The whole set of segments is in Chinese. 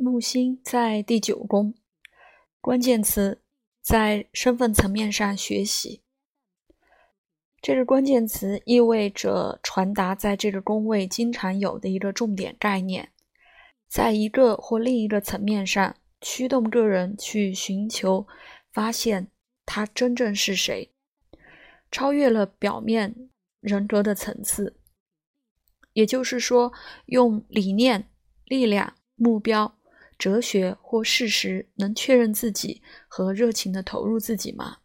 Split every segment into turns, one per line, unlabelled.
木星在第九宫，关键词在身份层面上学习。这个关键词意味着传达在这个宫位经常有的一个重点概念，在一个或另一个层面上驱动个人去寻求、发现他真正是谁，超越了表面人格的层次。也就是说，用理念、力量、目标。哲学或事实能确认自己和热情的投入自己吗？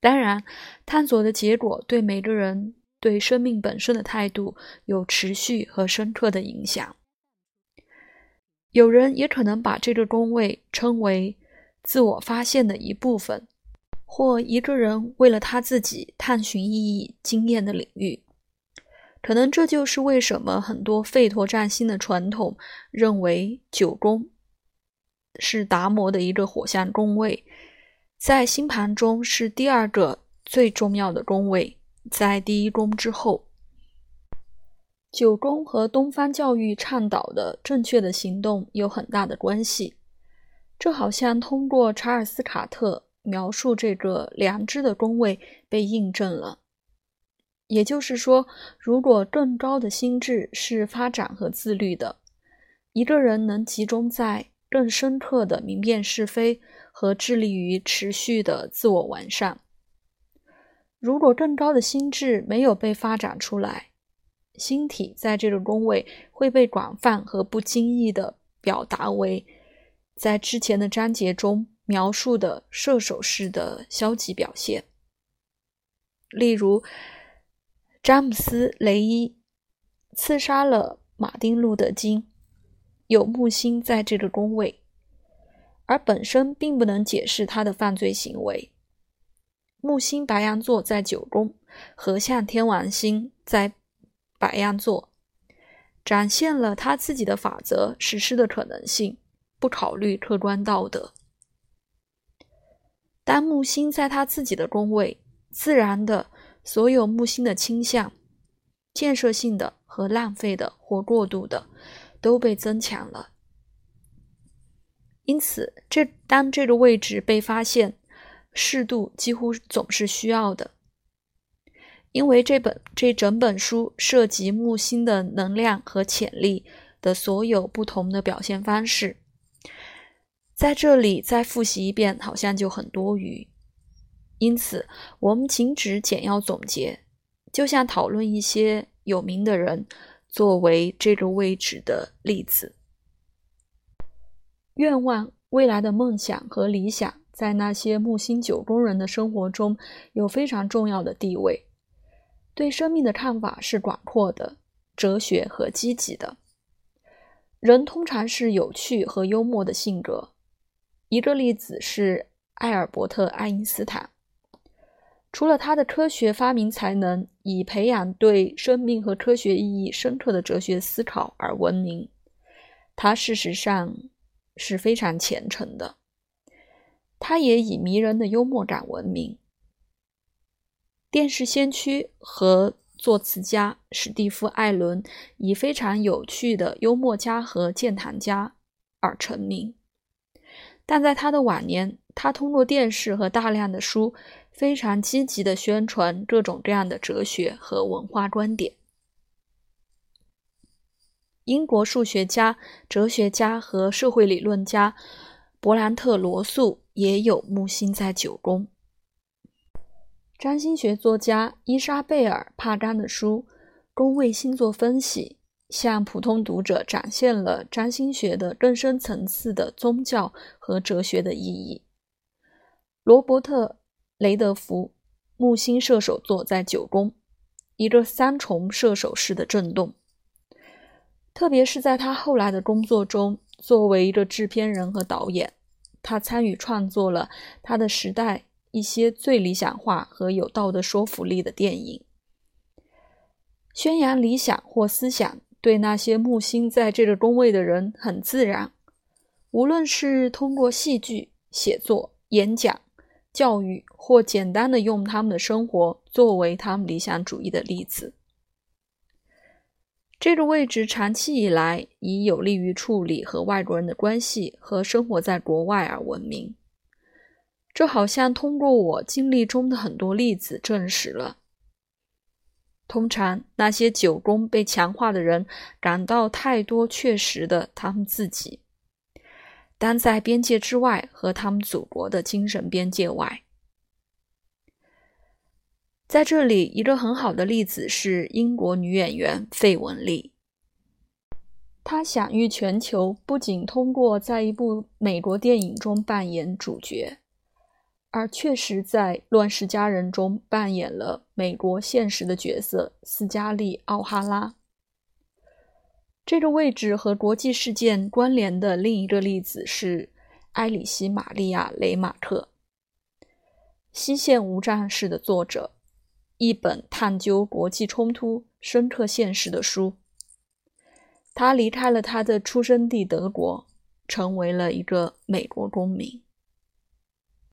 当然，探索的结果对每个人对生命本身的态度有持续和深刻的影响。有人也可能把这个宫位称为自我发现的一部分，或一个人为了他自己探寻意义经验的领域。可能这就是为什么很多吠陀占星的传统认为九宫是达摩的一个火象宫位，在星盘中是第二个最重要的宫位，在第一宫之后。九宫和东方教育倡导的正确的行动有很大的关系，这好像通过查尔斯·卡特描述这个良知的宫位被印证了。也就是说，如果更高的心智是发展和自律的，一个人能集中在更深刻的明辨是非和致力于持续的自我完善。如果更高的心智没有被发展出来，星体在这个宫位会被广泛和不经意的表达为在之前的章节中描述的射手式的消极表现，例如。詹姆斯·雷伊刺杀了马丁·路德·金，有木星在这个宫位，而本身并不能解释他的犯罪行为。木星白羊座在九宫，合相天王星在白羊座，展现了他自己的法则实施的可能性，不考虑客观道德。当木星在他自己的宫位，自然的。所有木星的倾向，建设性的和浪费的或过度的，都被增强了。因此，这当这个位置被发现，适度几乎总是需要的。因为这本这整本书涉及木星的能量和潜力的所有不同的表现方式，在这里再复习一遍，好像就很多余。因此，我们仅只简要总结，就像讨论一些有名的人作为这个位置的例子。愿望、未来的梦想和理想，在那些木星九宫人的生活中有非常重要的地位。对生命的看法是广阔的、哲学和积极的。人通常是有趣和幽默的性格。一个例子是艾尔伯特·爱因斯坦。除了他的科学发明才能以培养对生命和科学意义深刻的哲学思考而闻名，他事实上是非常虔诚的。他也以迷人的幽默感闻名。电视先驱和作词家史蒂夫·艾伦以非常有趣的幽默家和健谈家而成名，但在他的晚年，他通过电视和大量的书。非常积极的宣传各种各样的哲学和文化观点。英国数学家、哲学家和社会理论家勃兰特·罗素也有木星在九宫。占星学作家伊莎贝尔·帕甘的书《宫位星座分析》向普通读者展现了占星学的更深层次的宗教和哲学的意义。罗伯特。雷德福木星射手座在九宫，一个三重射手式的震动。特别是在他后来的工作中，作为一个制片人和导演，他参与创作了他的时代一些最理想化和有道德说服力的电影。宣扬理想或思想，对那些木星在这个宫位的人很自然，无论是通过戏剧、写作、演讲。教育或简单的用他们的生活作为他们理想主义的例子。这个位置长期以来以有利于处理和外国人的关系和生活在国外而闻名。这好像通过我经历中的很多例子证实了。通常，那些九宫被强化的人感到太多确实的他们自己，当在边界之外和他们祖国的精神边界外。在这里，一个很好的例子是英国女演员费雯丽。她享誉全球，不仅通过在一部美国电影中扮演主角，而确实在《乱世佳人》中扮演了美国现实的角色斯嘉丽·奥哈拉。这个位置和国际事件关联的另一个例子是埃里希·玛利亚·雷马特，《西线无战事》的作者。一本探究国际冲突深刻现实的书。他离开了他的出生地德国，成为了一个美国公民。